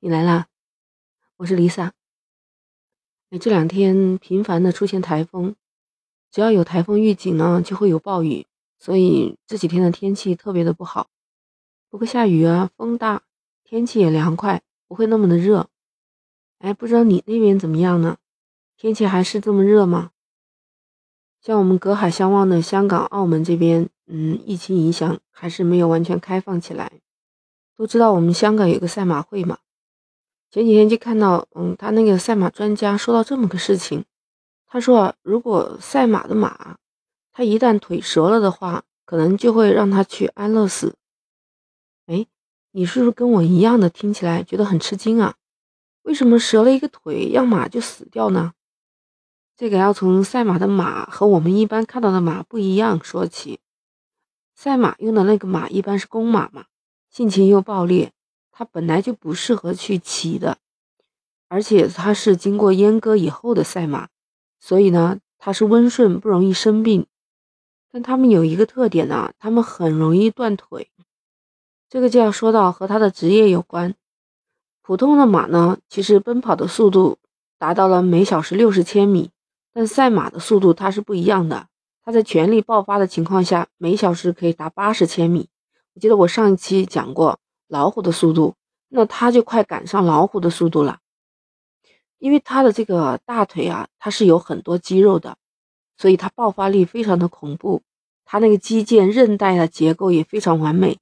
你来啦，我是 Lisa。哎，这两天频繁的出现台风，只要有台风预警呢，就会有暴雨，所以这几天的天气特别的不好。不过下雨啊，风大，天气也凉快，不会那么的热。哎，不知道你那边怎么样呢？天气还是这么热吗？像我们隔海相望的香港、澳门这边，嗯，疫情影响还是没有完全开放起来。都知道我们香港有个赛马会嘛。前几天就看到，嗯，他那个赛马专家说到这么个事情，他说啊，如果赛马的马，他一旦腿折了的话，可能就会让他去安乐死。哎，你是不是跟我一样的，听起来觉得很吃惊啊？为什么折了一个腿，让马就死掉呢？这个要从赛马的马和我们一般看到的马不一样说起。赛马用的那个马一般是公马嘛，性情又暴烈。它本来就不适合去骑的，而且它是经过阉割以后的赛马，所以呢，它是温顺，不容易生病。但它们有一个特点呢，它们很容易断腿。这个就要说到和它的职业有关。普通的马呢，其实奔跑的速度达到了每小时六十千米，但赛马的速度它是不一样的。它在全力爆发的情况下，每小时可以达八十千米。我记得我上一期讲过。老虎的速度，那它就快赶上老虎的速度了，因为它的这个大腿啊，它是有很多肌肉的，所以它爆发力非常的恐怖，它那个肌腱、韧带的结构也非常完美。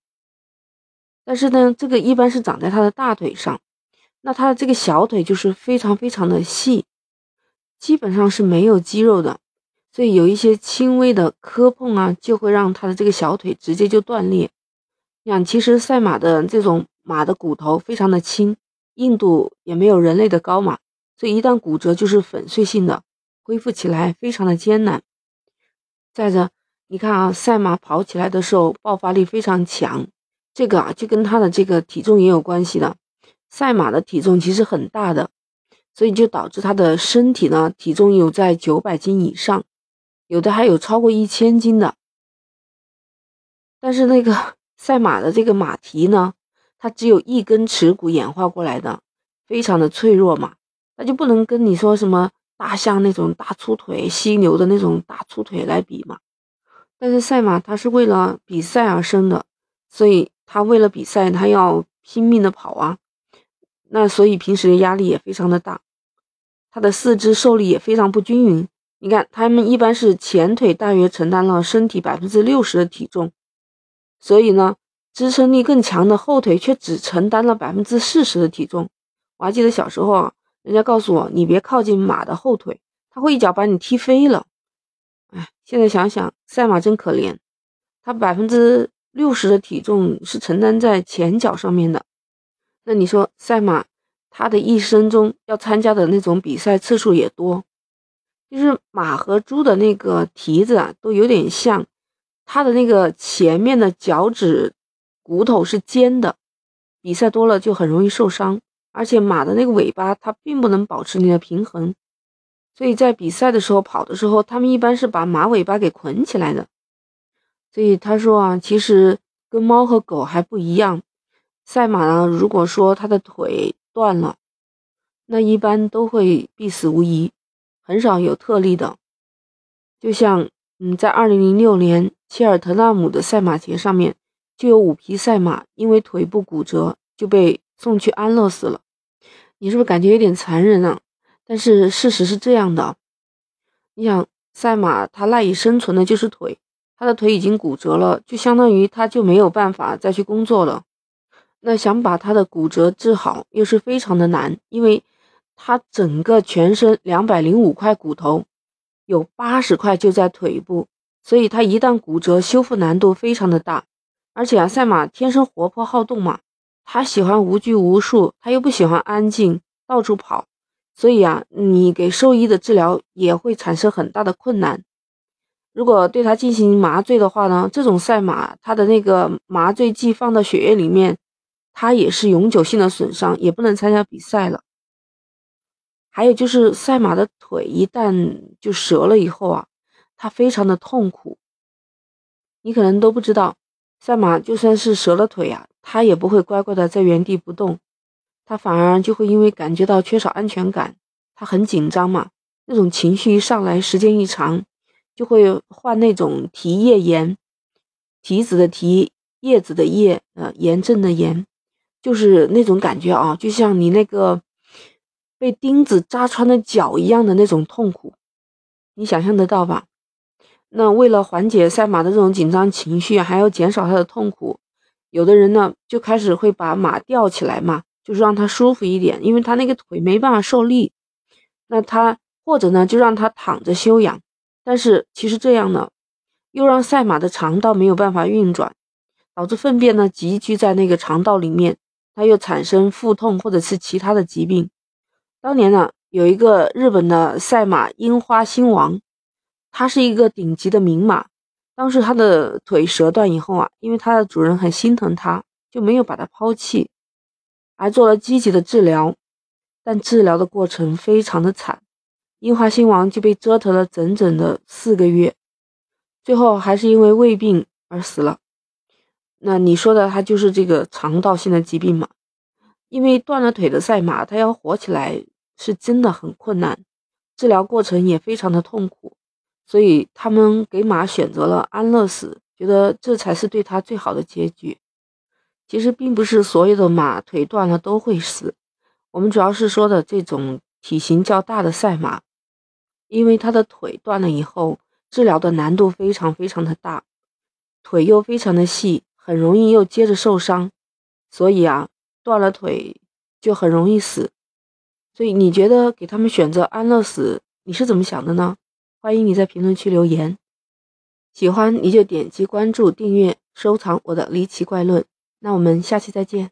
但是呢，这个一般是长在它的大腿上，那它的这个小腿就是非常非常的细，基本上是没有肌肉的，所以有一些轻微的磕碰啊，就会让它的这个小腿直接就断裂。讲，其实赛马的这种马的骨头非常的轻，硬度也没有人类的高嘛，所以一旦骨折就是粉碎性的，恢复起来非常的艰难。再者，你看啊，赛马跑起来的时候爆发力非常强，这个啊就跟它的这个体重也有关系的。赛马的体重其实很大的，所以就导致它的身体呢体重有在九百斤以上，有的还有超过一千斤的。但是那个。赛马的这个马蹄呢，它只有一根耻骨演化过来的，非常的脆弱嘛，那就不能跟你说什么大象那种大粗腿、犀牛的那种大粗腿来比嘛。但是赛马它是为了比赛而生的，所以它为了比赛，它要拼命的跑啊，那所以平时的压力也非常的大，它的四肢受力也非常不均匀。你看，它们一般是前腿大约承担了身体百分之六十的体重。所以呢，支撑力更强的后腿却只承担了百分之四十的体重。我还记得小时候啊，人家告诉我，你别靠近马的后腿，他会一脚把你踢飞了。哎，现在想想，赛马真可怜，它百分之六十的体重是承担在前脚上面的。那你说，赛马它的一生中要参加的那种比赛次数也多，就是马和猪的那个蹄子啊，都有点像。它的那个前面的脚趾骨头是尖的，比赛多了就很容易受伤。而且马的那个尾巴它并不能保持你的平衡，所以在比赛的时候跑的时候，他们一般是把马尾巴给捆起来的。所以他说啊，其实跟猫和狗还不一样，赛马呢，如果说它的腿断了，那一般都会必死无疑，很少有特例的。就像嗯，在二零零六年。切尔特纳姆的赛马节上面就有五匹赛马因为腿部骨折就被送去安乐死了。你是不是感觉有点残忍啊？但是事实是这样的。你想，赛马它赖以生存的就是腿，它的腿已经骨折了，就相当于它就没有办法再去工作了。那想把它的骨折治好又是非常的难，因为它整个全身两百零五块骨头，有八十块就在腿部。所以它一旦骨折，修复难度非常的大，而且啊，赛马天生活泼好动嘛，它喜欢无拘无束，它又不喜欢安静，到处跑，所以啊，你给兽医的治疗也会产生很大的困难。如果对它进行麻醉的话呢，这种赛马它的那个麻醉剂放到血液里面，它也是永久性的损伤，也不能参加比赛了。还有就是赛马的腿一旦就折了以后啊。它非常的痛苦，你可能都不知道，赛马就算是折了腿啊，它也不会乖乖的在原地不动，它反而就会因为感觉到缺少安全感，它很紧张嘛，那种情绪一上来，时间一长，就会患那种蹄叶炎，蹄子的蹄，叶子的叶，呃，炎症的炎，就是那种感觉啊，就像你那个被钉子扎穿的脚一样的那种痛苦，你想象得到吧？那为了缓解赛马的这种紧张情绪，还要减少它的痛苦，有的人呢就开始会把马吊起来嘛，就是让它舒服一点，因为它那个腿没办法受力。那他或者呢就让他躺着休养，但是其实这样呢，又让赛马的肠道没有办法运转，导致粪便呢积聚在那个肠道里面，它又产生腹痛或者是其他的疾病。当年呢有一个日本的赛马樱花新王。它是一个顶级的名马，当时它的腿折断以后啊，因为它的主人很心疼它，就没有把它抛弃，还做了积极的治疗，但治疗的过程非常的惨，樱花新王就被折腾了整整的四个月，最后还是因为胃病而死了。那你说的它就是这个肠道性的疾病嘛？因为断了腿的赛马，它要活起来是真的很困难，治疗过程也非常的痛苦。所以他们给马选择了安乐死，觉得这才是对他最好的结局。其实并不是所有的马腿断了都会死，我们主要是说的这种体型较大的赛马，因为它的腿断了以后，治疗的难度非常非常的大，腿又非常的细，很容易又接着受伤，所以啊，断了腿就很容易死。所以你觉得给他们选择安乐死，你是怎么想的呢？欢迎你在评论区留言，喜欢你就点击关注、订阅、收藏我的离奇怪论。那我们下期再见。